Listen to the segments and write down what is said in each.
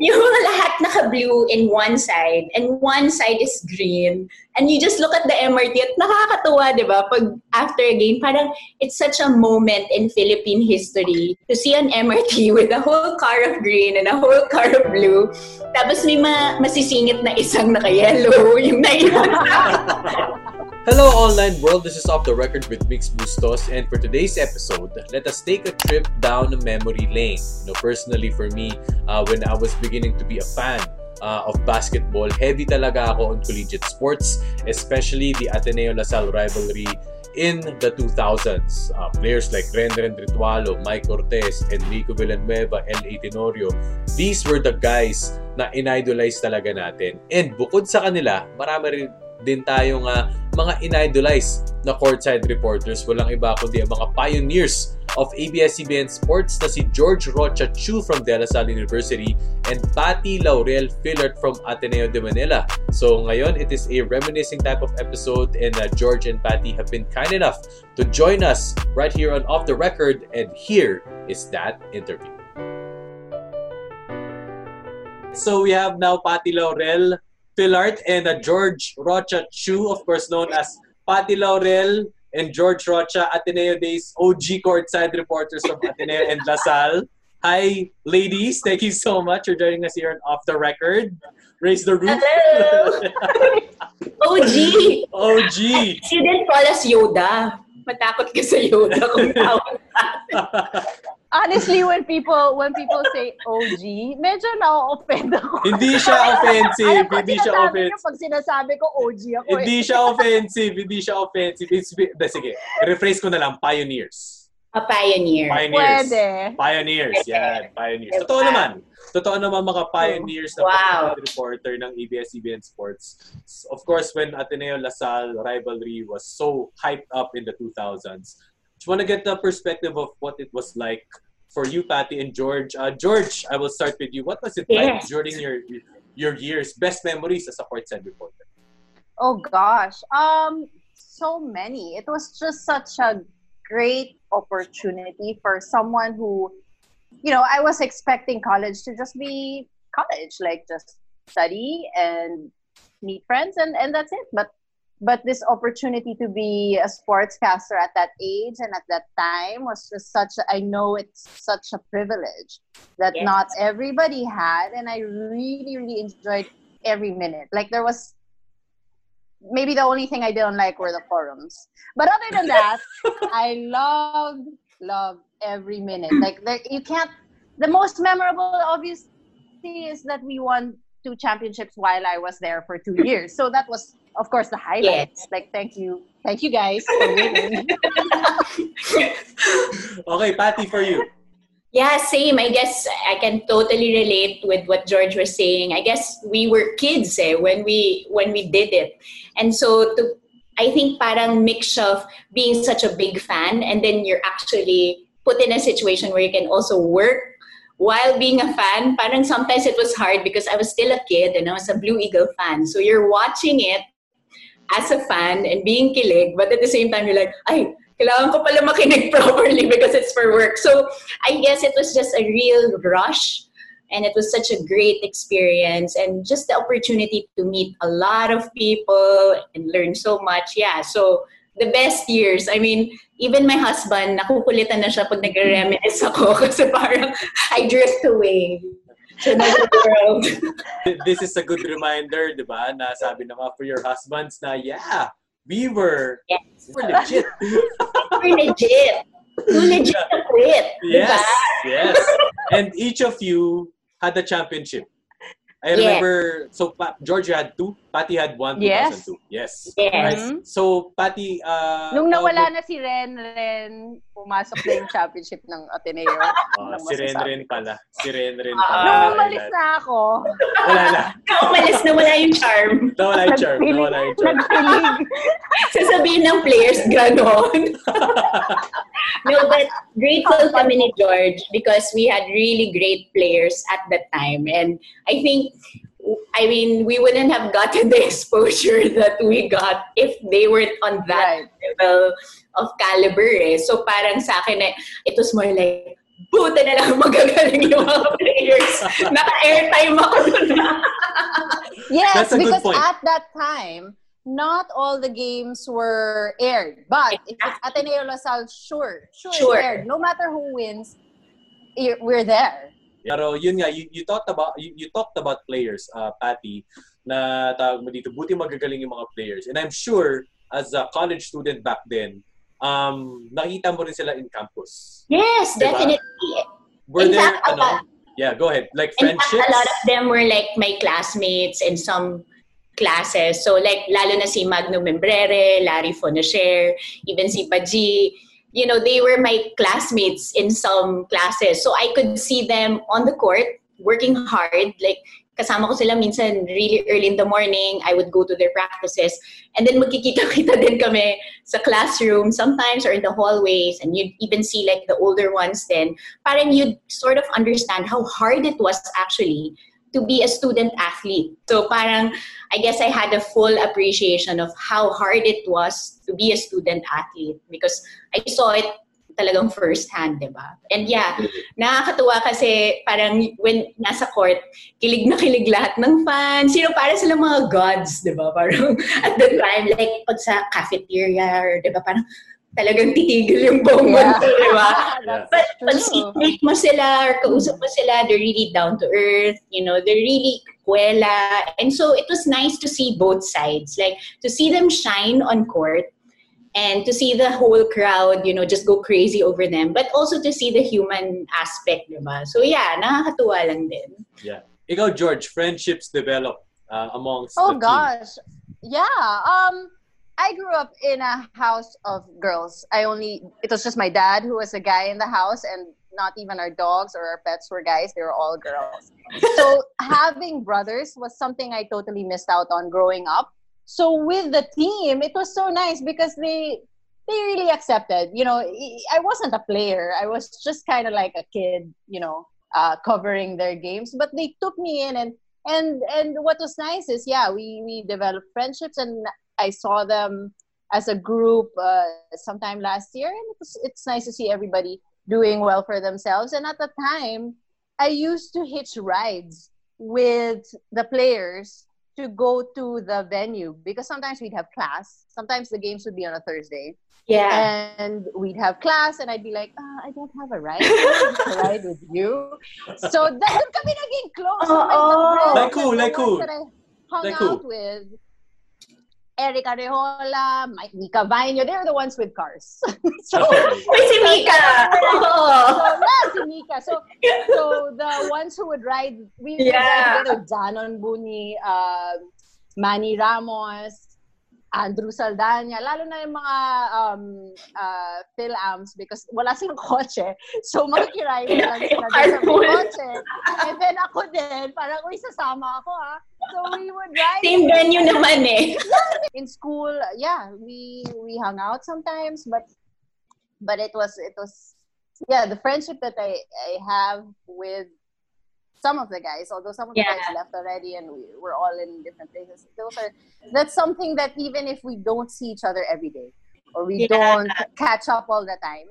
yung lahat naka-blue in one side and one side is green. And you just look at the MRT at nakakatuwa, di ba? Pag after a game, parang it's such a moment in Philippine history to see an MRT with a whole car of green and a whole car of blue. Tapos may ma- masisingit na isang naka-yellow, yung naiyak. Hello, online world. This is Off the Record with Mix Bustos, and for today's episode, let us take a trip down memory lane. You know, personally, for me, uh, when I was beginning to be a fan uh, of basketball, heavy talaga ako on collegiate sports, especially the Ateneo LaSalle rivalry in the 2000s. Uh, players like Rendren Ritualo, Mike Cortez, Enrico Villanueva, L.A. Tenorio, these were the guys na inidolize talaga natin. And bukod sa kanila, marami rin din tayong uh, mga inidolize na courtside reporters. Walang iba kundi ang mga pioneers of ABS-CBN Sports na si George Rocha Chu from De La Salle University and Patty Laurel Fillert from Ateneo de Manila. So ngayon, it is a reminiscing type of episode and uh, George and Patty have been kind enough to join us right here on Off the Record and here is that interview. So we have now Patty Laurel Fillart and uh, George Rocha Chu, of course known as Patty Laurel and George Rocha, Ateneo Days OG courtside reporters from Ateneo and LaSalle. Hi, ladies. Thank you so much for joining us here on Off the Record. Raise the roof. Hello! OG! OG! You didn't call us Yoda. Matakot ka sa Yoda kung tawag honestly, when people when people say OG, medyo na-offend ako. Hindi siya offensive. hindi siya offensive. pag sinasabi ko OG ako. Hindi eh. siya offensive. Hindi siya offensive. It's, sige, rephrase ko na lang, pioneers. A pioneer. Pioneers. Pwede. Pioneers. Yan, pioneers. Totoo naman. Totoo naman mga pioneers na wow. reporter ng ABS-CBN Sports. Of course, when Ateneo LaSalle rivalry was so hyped up in the 2000s, just want to get the perspective of what it was like for you, Patty and George. Uh, George, I will start with you. What was it yes. like during your your years? Best memories as a courtside reporter. Oh gosh, um, so many. It was just such a great opportunity for someone who, you know, I was expecting college to just be college, like just study and meet friends, and and that's it. But but this opportunity to be a sportscaster at that age and at that time was just such a, I know it's such a privilege that yes. not everybody had and I really really enjoyed every minute. Like there was maybe the only thing I didn't like were the forums. But other than that I loved loved every minute. Like there, you can't the most memorable obviously is that we won two championships while I was there for two years. So that was of course the highlights. Yes. Like thank you, thank you guys for winning. okay, Patty, for you. Yeah, same. I guess I can totally relate with what George was saying. I guess we were kids eh, when we when we did it, and so to I think parang mix of being such a big fan and then you're actually put in a situation where you can also work while being a fan, parang sometimes it was hard because I was still a kid and I was a Blue Eagle fan. So you're watching it as a fan and being kilig, but at the same time, you're like, ay, kailangan ko pala makinig properly because it's for work. So I guess it was just a real rush and it was such a great experience and just the opportunity to meet a lot of people and learn so much. Yeah, so the best years. I mean, even my husband, nakukulitan na siya pag ako kasi parang I drift away to another world. this is a good reminder, di ba, na sabi na nga for your husbands na, yeah, we were, yes. we were legit. we're legit. Too legit to quit. Yes, diba? yes. And each of you had a championship. I remember, yes. so George had two, Patty had one, yes. 2002. Yes. Yes. Right. Mm-hmm. So, Patty, uh, Nung nawala uh, na si Ren, Ren, pumasok na yung championship ng Ateneo. Uh, si Ren Ren pala. Si Ren Ren pala. Nung umalis na ako. Wala na. umalis na wala yung charm. Nawala yung charm. Nawala yung charm. Nagpilig. Sasabihin ng players, ganon. no, but grateful kami ni George because we had really great players at that time. And I think I mean, we wouldn't have gotten the exposure that we got if they weren't on that right. level of caliber. Eh. So parang sa akin, eh, it was more like, buta na lang magagaling yung mga players. Naka-airtime ako dun Yes, That's a good because point. at that time, not all the games were aired. But if it's Ateneo La Salle, sure, sure, Sure. aired. No matter who wins, we're there. Pero yun nga, you, you talked about you, you talked about players, uh, Patty, na tawag mo dito, buti magagaling yung mga players. And I'm sure, as a college student back then, um, nakita mo rin sila in campus. Yes, Diba? definitely. Were In there, fact, ano, yeah, go ahead, like In fact, friendships? a lot of them were like my classmates in some classes. So like lalo na si Magno Membrere, Larry Fonacher, even si Baji, you know, they were my classmates in some classes. So I could see them on the court working hard. Like kasama ko sila minsan really early in the morning. I would go to their practices. And then magkikita-kita din kami sa classroom sometimes or in the hallways. And you'd even see like the older ones then. Parang you'd sort of understand how hard it was actually to be a student athlete. So parang I guess I had a full appreciation of how hard it was to be a student athlete because I saw it talagang first hand, di ba? And yeah, nakakatuwa kasi parang when nasa court, kilig na kilig lahat ng fans. You know, para sila mga gods, di ba? Parang at the time, like pag sa cafeteria, or, di ba? Parang talagang titigil yung buong mundo, di ba? But pag true. secret mo sila or kausap mo sila, they're really down to earth, you know, they're really kuwela. And so it was nice to see both sides, like to see them shine on court and to see the whole crowd, you know, just go crazy over them, but also to see the human aspect, di ba? So yeah, nakakatuwa lang din. Yeah. Ikaw, George, friendships develop uh, amongst Oh the team. gosh. Yeah. Um I grew up in a house of girls. I only it was just my dad who was a guy in the house and not even our dogs or our pets were guys. They were all girls. So having brothers was something I totally missed out on growing up. So with the team, it was so nice because they they really accepted. You know, I wasn't a player. I was just kind of like a kid, you know, uh, covering their games. But they took me in and and and what was nice is yeah we we developed friendships and i saw them as a group uh, sometime last year and it's, it's nice to see everybody doing well for themselves and at the time i used to hitch rides with the players to go to the venue because sometimes we'd have class sometimes the games would be on a thursday Yeah. and we'd have class and I'd be like, ah, I don't have a ride. I want to ride with you. So that doon kami naging close. So, like, the Oo. friends Like who? Like who? that I hung Like who? out with. Eric Arejola, Mike Mika Vaino, they're the ones with cars. so, Okay. Uy, si Mika! So yeah, si Mika. So, so the ones who would ride, we would Yeah. ride together. Janon Buni, uh, Manny Ramos, Andrew Saldana, lalo na yung mga um, uh, Phil Ams because wala silang kotse. So, makikirayo na lang sila sa kotse. And then ako din, parang, uy, sasama ako ah. So, we would ride. Same venue naman eh. in school yeah we we hung out sometimes but but it was it was yeah the friendship that i i have with some of the guys although some of the Yeah. guys left already and we, we're all in different places those are that's something that even if we don't see each other every day or we Yeah. don't catch up all the time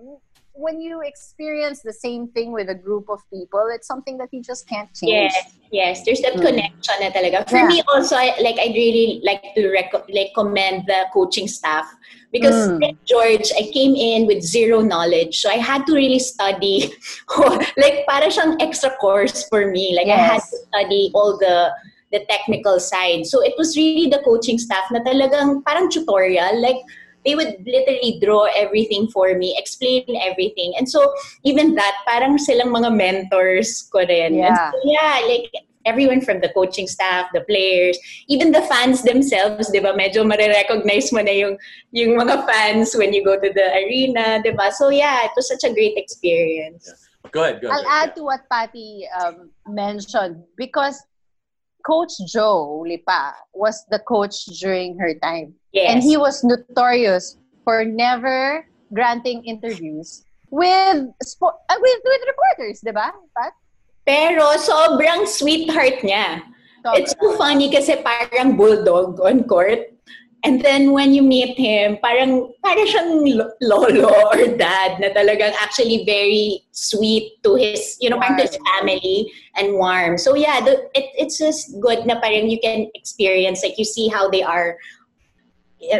when you experience the same thing with a group of people it's something that you just can't change Yes, yes. There's that Mm. connection na talaga. For Yeah. me also, I, like I'd really like to rec- like commend the coaching staff because Mm. like George, I came in with zero knowledge, so I had to really study. like para siyang extra course for me. Like I had to study all the the technical side. So it was really the coaching staff na talagang parang tutorial. Like they would literally draw everything for me, explain everything. And so even that, parang silang mga mentors ko rin. Yeah. so, yeah, like everyone from the coaching staff, the players, even the fans themselves, di ba? Medyo marirecognize mo na yung, yung mga fans when you go to the arena, di ba? So yeah, it was such a great experience. Go ahead, go ahead. I'll add to what Patty um, mentioned because Coach Joe Lipa was the coach during her time. Yes. And he was notorious for never granting interviews with spo- uh, with, with reporters, di ba? Pat? Pero sobrang sweetheart niya. Sobra. It's so funny kasi parang bulldog on court. And then when you meet him, parang parang siyang lolo or dad na talagang actually very sweet to his, you know, warm. to his family and warm. So yeah, the, it, it's just good na parang you can experience, like you see how they are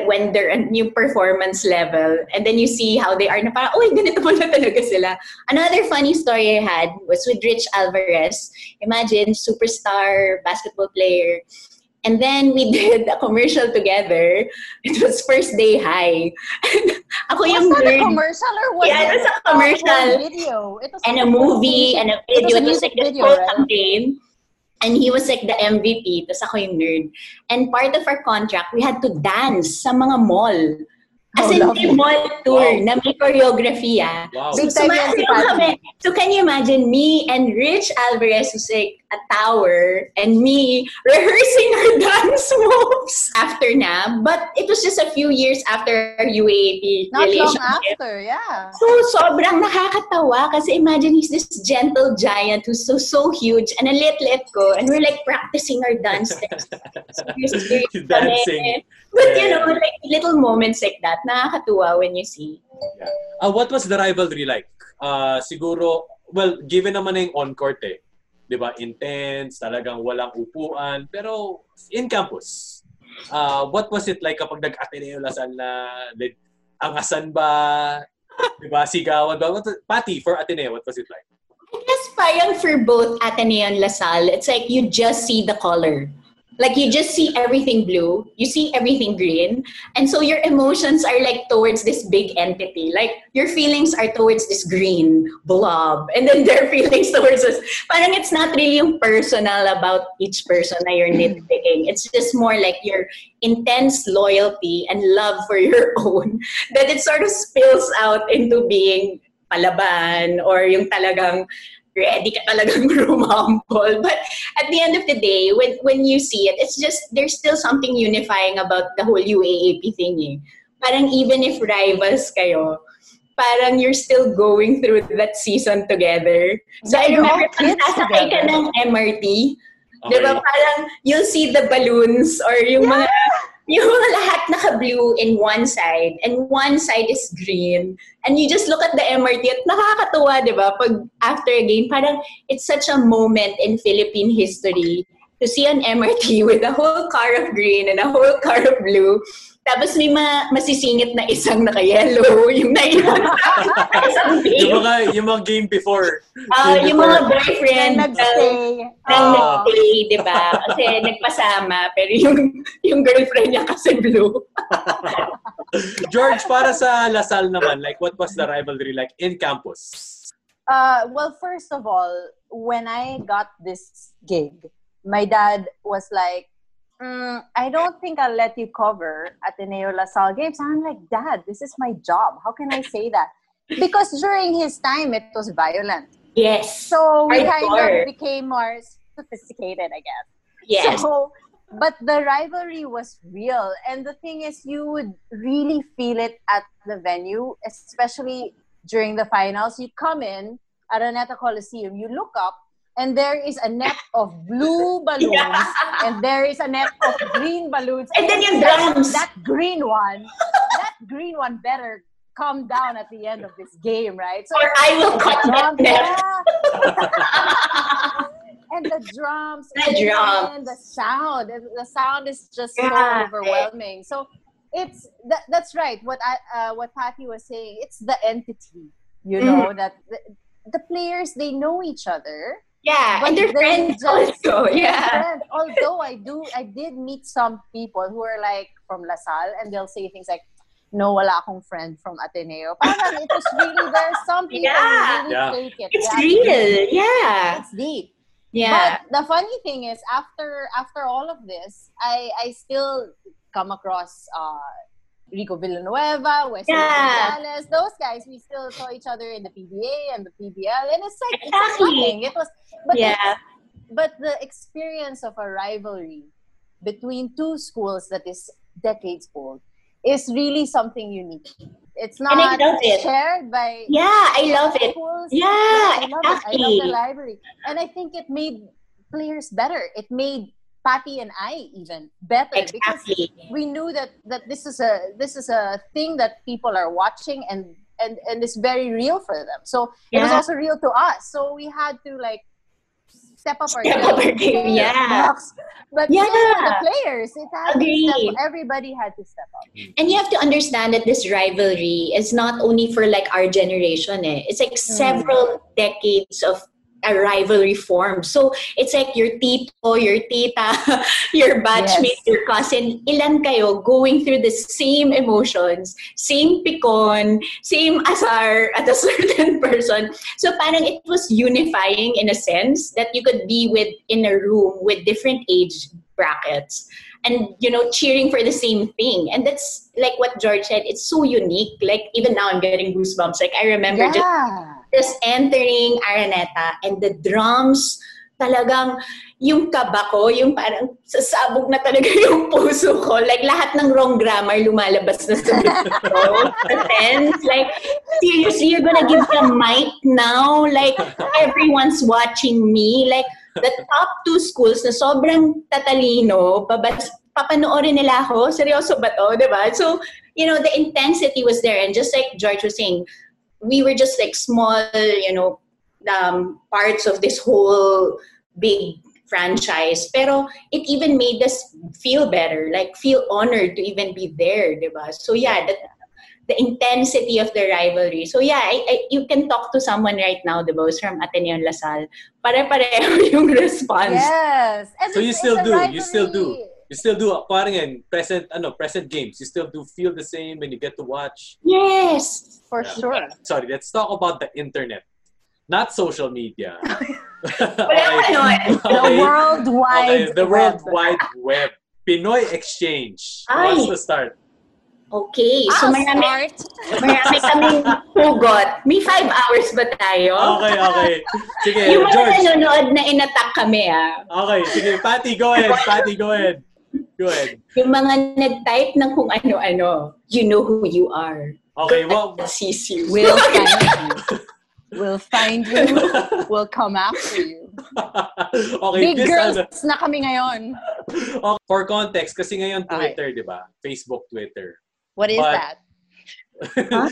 when they're a new performance level and then you see how they are na parang, oh, ganito pala talaga sila. Another funny story I had was with Rich Alvarez. Imagine, superstar basketball player. And then we did a commercial together. It was first day high. Ako was yung that a commercial or was yeah, it was a commercial. video. It was and a movie and a video. It was, it was like video, the right? campaign. And he was like the MVP, tapos ako yung nerd. And part of our contract, we had to dance sa mga mall. As oh, in, may mall tour wow. na may choreography ah. Wow. Big time so, kami. So can you imagine me and Rich Alvarez who's like a tower and me rehearsing our dance moves after na. But it was just a few years after our UAP Not relationship. long after, yeah. So sobrang nakakatawa kasi imagine he's this gentle giant who's so so huge and a lit-lit ko and we're like practicing our dance steps. Dancing. But you know, like little moments like that, nakakatuwa when you see. Yeah. Uh, what was the rivalry like? Uh, siguro, well, given naman na yung on-court eh. Di ba? Intense, talagang walang upuan. Pero in campus, uh, what was it like kapag nag-Ateneo Lasal na ang asan ba? Di ba? Sigawan ba? What, Patty, for Ateneo, what was it like? I guess parang for both Ateneo and Lasal, it's like you just see the color. Like you just see everything blue, you see everything green, and so your emotions are like towards this big entity. Like your feelings are towards this green blob, and then their feelings towards us. Parang it's not really personal about each person that you're nitpicking. It's just more like your intense loyalty and love for your own that it sort of spills out into being palaban or yung talagang ready ka talagang rumamble. But at the end of the day, when when you see it, it's just there's still something unifying about the whole UAAP thing. Eh. Parang even if rivals kayo, parang you're still going through that season together. So I remember, pag sasakay ka ng MRT, okay. di ba parang you'll see the balloons or yung yeah. mga yung lahat naka-blue in one side and one side is green. And you just look at the MRT at nakakatuwa, di ba? Pag after a game, parang it's such a moment in Philippine history to see an MRT with a whole car of green and a whole car of blue tapos may ma- masisingit na isang naka-yellow, yung naiwan isang game. yung mga, yung mga game before. Uh, yung mga boyfriend na nagstay. Na uh, nagstay, di ba? Kasi nagpasama, pero yung, yung girlfriend niya kasi blue. George, para sa Lasal naman, like what was the rivalry like in campus? Uh, well, first of all, when I got this gig, my dad was like, mm, I don't think I'll let you cover Ateneo LaSalle games. I'm like, Dad, this is my job. How can I say that? Because during his time, it was violent. Yes. So we kind of became more sophisticated, I guess. Yes. So, but the rivalry was real. And the thing is, you would really feel it at the venue, especially during the finals. You come in at Araneta Coliseum, you look up, and there is a net of blue balloons yeah. and there is a net of green balloons and, and then your drums that green one that green one better come down at the end of this game right so or I will cut drums, yeah. and the drums the and, drums and the sound the sound is just yeah. so overwhelming so it's that, that's right what I, uh, what Patty was saying it's the entity you know mm. that the, the players they know each other yeah, but and they're friends also. Yeah. Friends. Although I do, I did meet some people who are like from LaSalle, and they'll say things like, "No, wala akong friend from Ateneo." Parang it was really there. Some people yeah. really yeah. take it. It's That's real. Yeah. It's deep. Yeah. But the funny thing is, after after all of this, I I still come across uh, Rico Villanueva, Wesley yeah. Gonzales, those guys, we still saw each other in the PBA and the PBL, and it's like exactly. it's It was, but yeah. but the experience of a rivalry between two schools that is decades old is really something unique. It's not it. shared by yeah, I love it. Schools. Yeah, yeah I love exactly. it. I love the library, and I think it made players better. It made Patty and I even better Exactly. because we knew that that this is a this is a thing that people are watching and and and it's very real for them. So it was also real to us. So we had to like step up our Step up our game, yeah. Box. But Yeah. yeah, the players, it had to step, everybody had to step up. And you have to understand that this rivalry is not only for like our generation. Eh. It's like several decades of a rivalry formed. So it's like your tito, your tita, your batchmate, Yes. your cousin, ilan kayo going through the same emotions, same pikon, same asar at a certain person. So parang it was unifying in a sense that you could be with in a room with different age brackets and you know cheering for the same thing and that's like what george said it's so unique like even now i'm getting goosebumps like i remember Yeah. just entering araneta and the drums talagang yung kaba ko, yung parang sasabog na talaga yung puso ko. Like, lahat ng wrong grammar lumalabas na sa ko. Tense. Like, seriously, you're gonna give the mic now? Like, everyone's watching me. Like, the top two schools na sobrang tatalino, babas, papanoorin nila ako, seryoso ba to, di ba? So, you know, the intensity was there. And just like George was saying, we were just like small, you know, um, parts of this whole big franchise. Pero it even made us feel better, like feel honored to even be there, diba? So yeah, the, the intensity of the rivalry. So yeah, I, I, you can talk to someone right now, diba, who's from Ateneo Lasal. Pare-pareho yung response. Yes. And So you still do, you still do. Rivalry. You still do, parang yan, present, ano, present games. You still do feel the same when you get to watch. Yes. For Yeah. sure. Sorry, let's talk about the internet. Not social media. Wala ano, The World Wide Okay, the World Web. Wide Web. Pinoy Exchange. Ay. What's the start? Okay, so I'll marami, start. marami kaming hugot. May five hours ba tayo? Okay, okay. Sige, Yung mga George. nanonood na inattack kami ah. Okay, sige, Patty, go ahead. Patty, go ahead. Go ahead. Yung mga nag-type ng kung ano-ano, you know who you are. Okay, well, sees you. We'll find you. We'll find you. We'll come after you. okay, Big this, girls ano, na kami ngayon. okay, for context, kasi ngayon Okay. Twitter, di ba? Facebook, Twitter. What is But- that?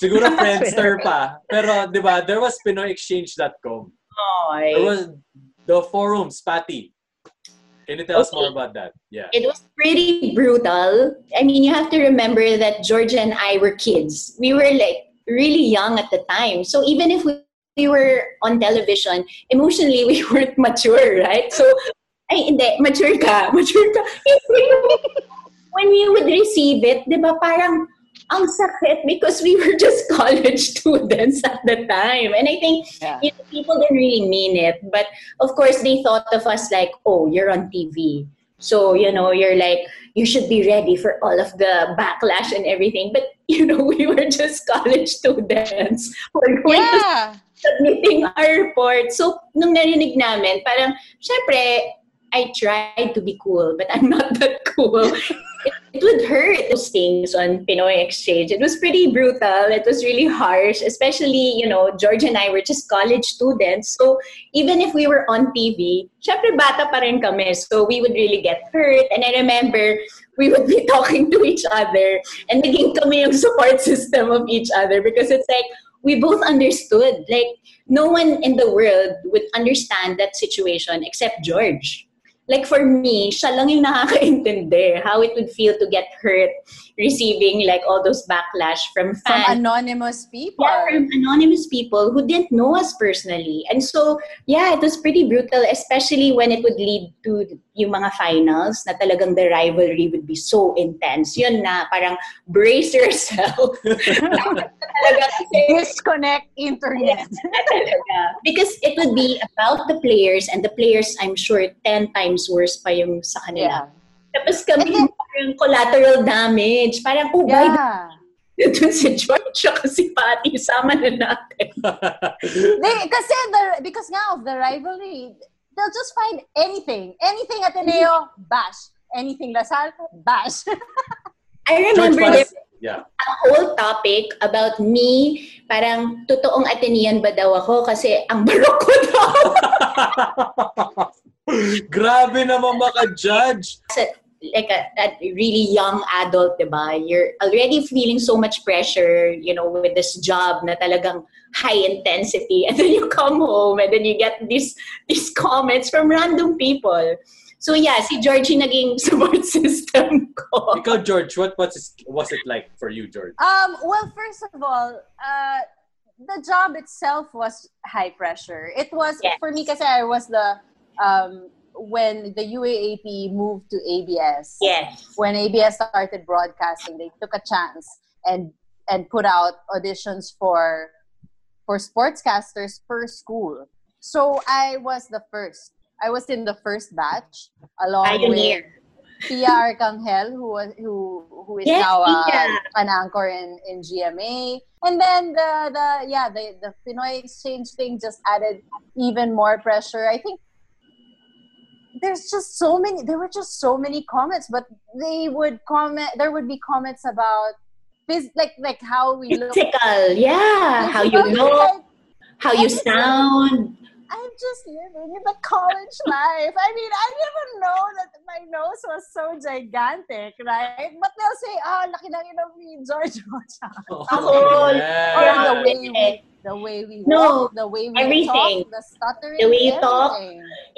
Siguro Friendster pa. Pero, di ba, there was PinoyExchange.com. Oy. There was the forums, Patty. Can you tell us more about that? Yeah. It was pretty brutal. I mean, you have to remember that Georgia and I were kids. We were like really young at the time. So even if we, we were on television, emotionally we weren't mature, right? So, ay, hindi, mature ka, mature ka. when we would receive it, di ba, parang ang sakit because we were just college students at the time. And I think Yeah. you know, people didn't really mean it. But of course, they thought of us like, oh, you're on TV. So, you know, you're like, you should be ready for all of the backlash and everything. But, you know, we were just college students. We're going to Yeah. submitting our report. So, nung narinig namin, parang, syempre, I tried to be cool, but I'm not that cool. it, would hurt those things on Pinoy Exchange. It was pretty brutal. It was really harsh, especially, you know, George and I were just college students. So, even if we were on TV, syempre bata pa rin kami. So, we would really get hurt. And I remember, we would be talking to each other and naging kami yung support system of each other because it's like, we both understood. Like, no one in the world would understand that situation except George. Like, for me, siya lang yung nakakaintindi how it would feel to get hurt receiving like all those backlash from fans. From anonymous people. Yeah, from anonymous people who didn't know us personally. And so, yeah, it was pretty brutal, especially when it would lead to yung mga finals na talagang the rivalry would be so intense. Yun na, parang brace yourself. talaga Disconnect internet. talaga. Because it would be about the players and the players, I'm sure, 10 times worse pa yung sa kanila. Yeah. Tapos kami, then- parang collateral damage. Parang, oh, by the Yeah. Doon si George at si Patty, sama na natin. They, kasi the, because nga of the rivalry, they'll just find anything. Anything Ateneo, bash. Anything La Salle, bash. I George remember was, there yeah. a whole topic about me, parang totoong Atenean ba daw ako kasi ang barok ko daw. Grabe naman maka-judge. like a, a really young adult, diba? You're already feeling so much pressure, you know, with this job na talagang high intensity. And then you come home and then you get these these comments from random people. So yeah, si Georgie naging support system ko. Ikaw, George, what was it, was it like for you, George? Um, well, first of all, uh, the job itself was high pressure. It was Yes. for me because I was the um, when the UAAP moved to ABS. Yes. When ABS started broadcasting, they took a chance and and put out auditions for for sportscasters per school. So I was the first. I was in the first batch along Pioneer. with Pia Arcangel, who was who who is Yes, now uh, an anchor in, in GMA. And then the the yeah the the Pinoy exchange thing just added even more pressure. I think there's just so many there were just so many comments, but they would comment there would be comments about phys- like like how we look Physical, yeah. How you look, like, how you sound. I'm just living the college life. I mean, I didn't know that my nose was so gigantic, right? But they'll say, oh, laki ng ino ni George Rocha. Ako, Yeah. Or the way we, the way we No, walk, the way we everything. talk, the stuttering, The way you talk.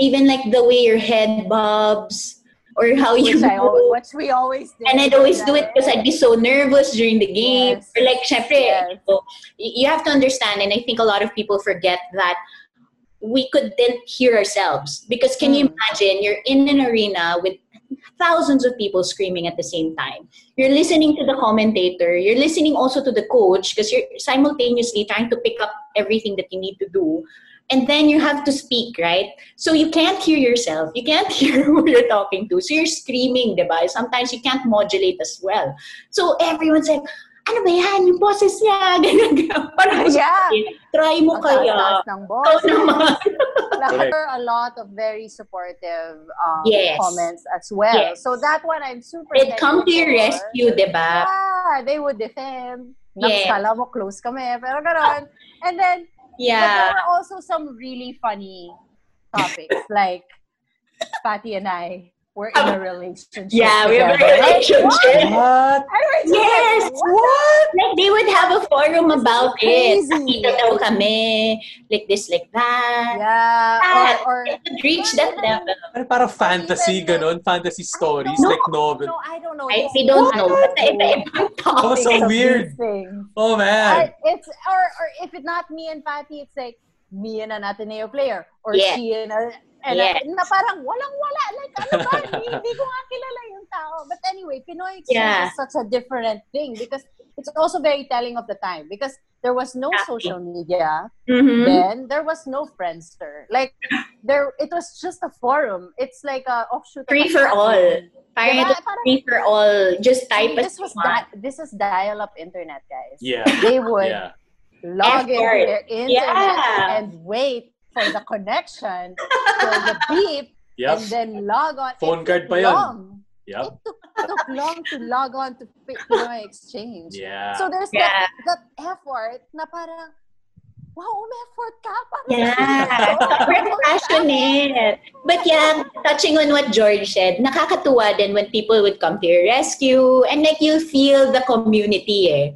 Even like the way your head bobs or how you Which, I, al- which we always do. And I'd always do it because I'd be so nervous during the game. Yes. Or like, syempre, Yes. so, you have to understand, and I think a lot of people forget that we couldn't hear ourselves. Because can you Mm. imagine, you're in an arena with thousands of people screaming at the same time. You're listening to the commentator, you're listening also to the coach because you're simultaneously trying to pick up everything that you need to do. And then you have to speak, right? So you can't hear yourself. You can't hear who you're talking to. So you're screaming, diba? Sometimes you can't modulate as well. So everyone's like, ano ba yan? Yung boses niya. Ganyan, ganyan. Parang Yeah. try mo Ang kaya. taas ng Ikaw boss. naman. There were a lot of very supportive um, Yes. comments as well. Yes. So that one I'm super They'd come to your thankful for. rescue, diba? Yeah, they would defend. Yes. Yes. Kala mo close kami, pero gano'n. And then, but there Yeah. were also some really funny topics, like Patty and I were in a relationship. Yeah, we have a relationship. What? I was just Yes! like, what? Like, they would have a forum about it. crazy. Nakita daw kami. Like this, like that. Yeah, Ah, or, or It would reach that level. Ano, parang fantasy, Even- ganon? Fantasy stories, No, like novel. no, I don't know. I, This we don't is know. one Basta iba-ibang Oh, so weird. Oh, man. I, it's or or if it's not me and Patty, it's like me and an Ateneo player or Yeah. she and a and Yes. a, na parang walang wala like ano ba hindi, hindi ko nga kilala yung tao but anyway Pinoy exchange Yeah. is such a different thing because it's also very telling of the time because there was no Exactly. social media Mhm. then there was no Friendster like there it was just a forum it's like a offshoot Free for all. room. Parang Diba? ito, Parang- free for all. Just type See, as this was you di- this is dial-up internet guys Yeah. they would Yeah. Log into Effort. their internet Yeah. and wait for the connection for the beep Yep. and then log on. Phone It card took pa yun. long. Yep. It took, took long to log on to Pi- Pinoy Exchange. Yeah. So there's Yeah. that, that effort na parang, wow, effort ka. Para Yeah, sobrang passionate. But yeah, touching on what George said, nakakatuwa din when people would come to your rescue and like you feel the community eh.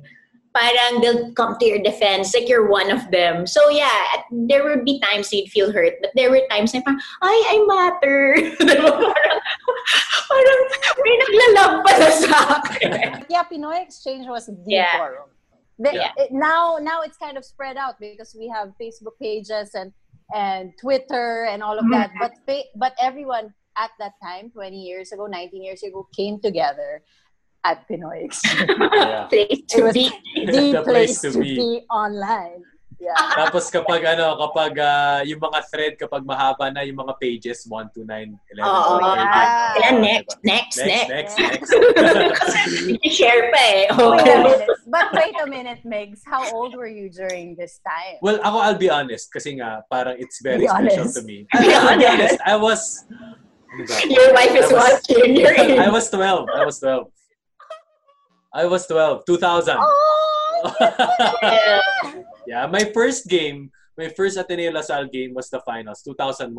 Parang they'll come to your defense like you're one of them. So yeah, there would be times you'd feel hurt, but there were times na parang, ay, I matter. Diba? parang, parang may naglalove pala sa akin. Yeah, Pinoy Exchange was the Yeah. forum. The- Yeah. it- now, now it's kind of spread out because we have Facebook pages and and Twitter and all of that. Mhm. But but everyone at that time, 20 years ago, 19 years ago, came together at Pinoy. Yeah. Place to be. the, The place, place to to be. be. online. Yeah. Tapos kapag ano, kapag ah, yung mga thread, kapag mahaba na yung mga pages, 1, 2, 9, 11, Oo. 12, 13. Yeah. Next, next, Next, next. next, next. Share pa eh. Okay. But wait a minute, Megs. How old were you during this time? Well, ako, I'll be honest. Kasi nga, parang it's very Be special honest. to me. Be I'll be honest. honest. I was... Your wife is I was- watching. I was 12. I was 12. I was 12. 2000. Oh, Yeah. Yeah, my first game, my first Ateneo Lasal game was the finals, 2001.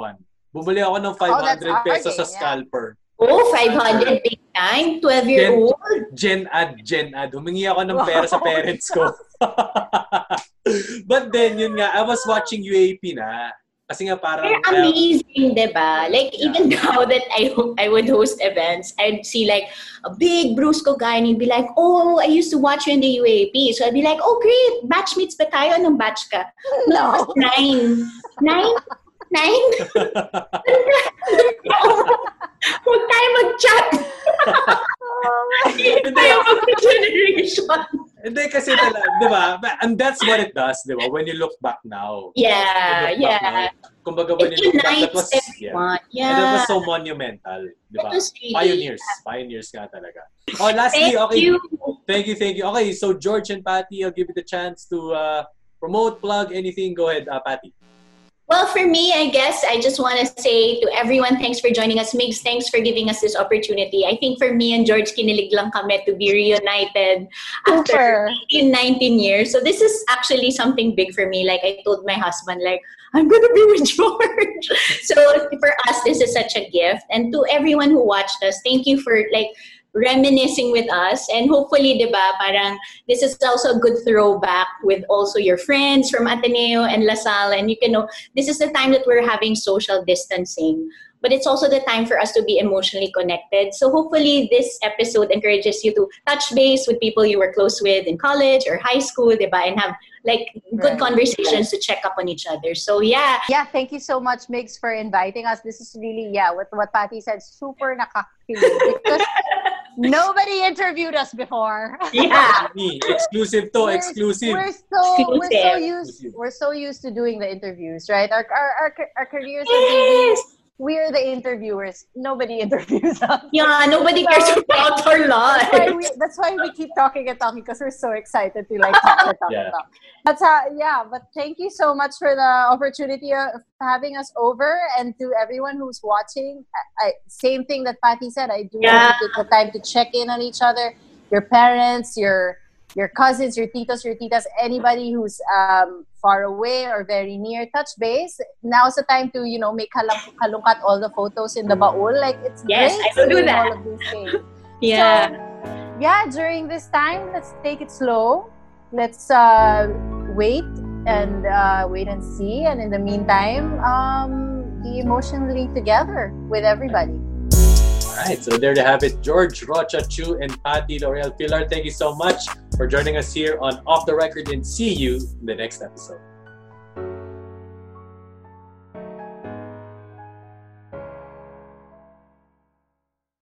Bumili ako ng 500 pesos sa scalper. Oh, 500 big time? 12-year-old? Gen ad, gen ad. Humingi ako ng pera sa parents ko. But then, yun nga, I was watching UAP na. Kasi nga parang... They're amazing, uh, diba? Like, yeah. even now that I I would host events, I'd see like a big brusco guy and he'd be like, oh, I used to watch you in the UAP. So I'd be like, oh, great. Batchmates ba tayo? Anong batch ka? No. Nine. Nine? Nine? Huwag tayo mag-chat. Hindi tayo mag-generation. Hindi kasi talaga, di ba? And that's what it does, di ba? When you look back now. Yeah, yeah. Now, kumbaga when it you look back, that was, everyone. yeah. And that was so monumental, di ba? Really, pioneers. Yeah. Pioneers nga talaga. Oh, lastly, thank okay. You. Thank you, thank you. Okay, so George and Patty, I'll give you the chance to uh, promote, plug, anything. Go ahead, uh, Patty. Well, for me, I guess I just want to say to everyone, thanks for joining us. Migs, thanks for giving us this opportunity. I think for me and George, kinilig lang kami to be reunited after 18, 19 years. So this is actually something big for me. Like I told my husband, like, I'm going to be with George. so for us, this is such a gift. And to everyone who watched us, thank you for like reminiscing with us. And hopefully, di ba, parang this is also a good throwback with also your friends from Ateneo and La Salle. And you can know, this is the time that we're having social distancing. But it's also the time for us to be emotionally connected. So hopefully this episode encourages you to touch base with people you were close with in college or high school, diba? And have like good right. conversations to check up on each other. So yeah. Yeah, thank you so much, Migs, for inviting us. This is really, yeah, what, what Patty said, super nakakilig. Because Nobody interviewed us before. Yeah, exclusive to we're, exclusive. We're so exclusive. we're so used we're so used to doing the interviews, right? Our our our, our careers yes we're the interviewers. Nobody interviews us. Yeah, nobody cares so, about our lives. That's why, we, that's why we keep talking and talking because we're so excited to like talk and talk yeah. and talk. But uh, yeah, but thank you so much for the opportunity of having us over and to everyone who's watching. I, I same thing that Patty said. I do yeah. take the time to check in on each other, your parents, your your cousins, your titos, your titas, anybody who's um, far away or very near, touch base. Now's the time to, you know, make halong- halungkat all the photos in the baul. Like, it's yes, great I will do that. all of these things. yeah. So, yeah, during this time, let's take it slow. Let's uh, wait and uh, wait and see. And in the meantime, um, be emotionally together with everybody. All right, so there you have it. George, Rocha, Chu, and Patty Laurel Pilar, thank you so much for joining us here on Off the Record and see you in the next episode.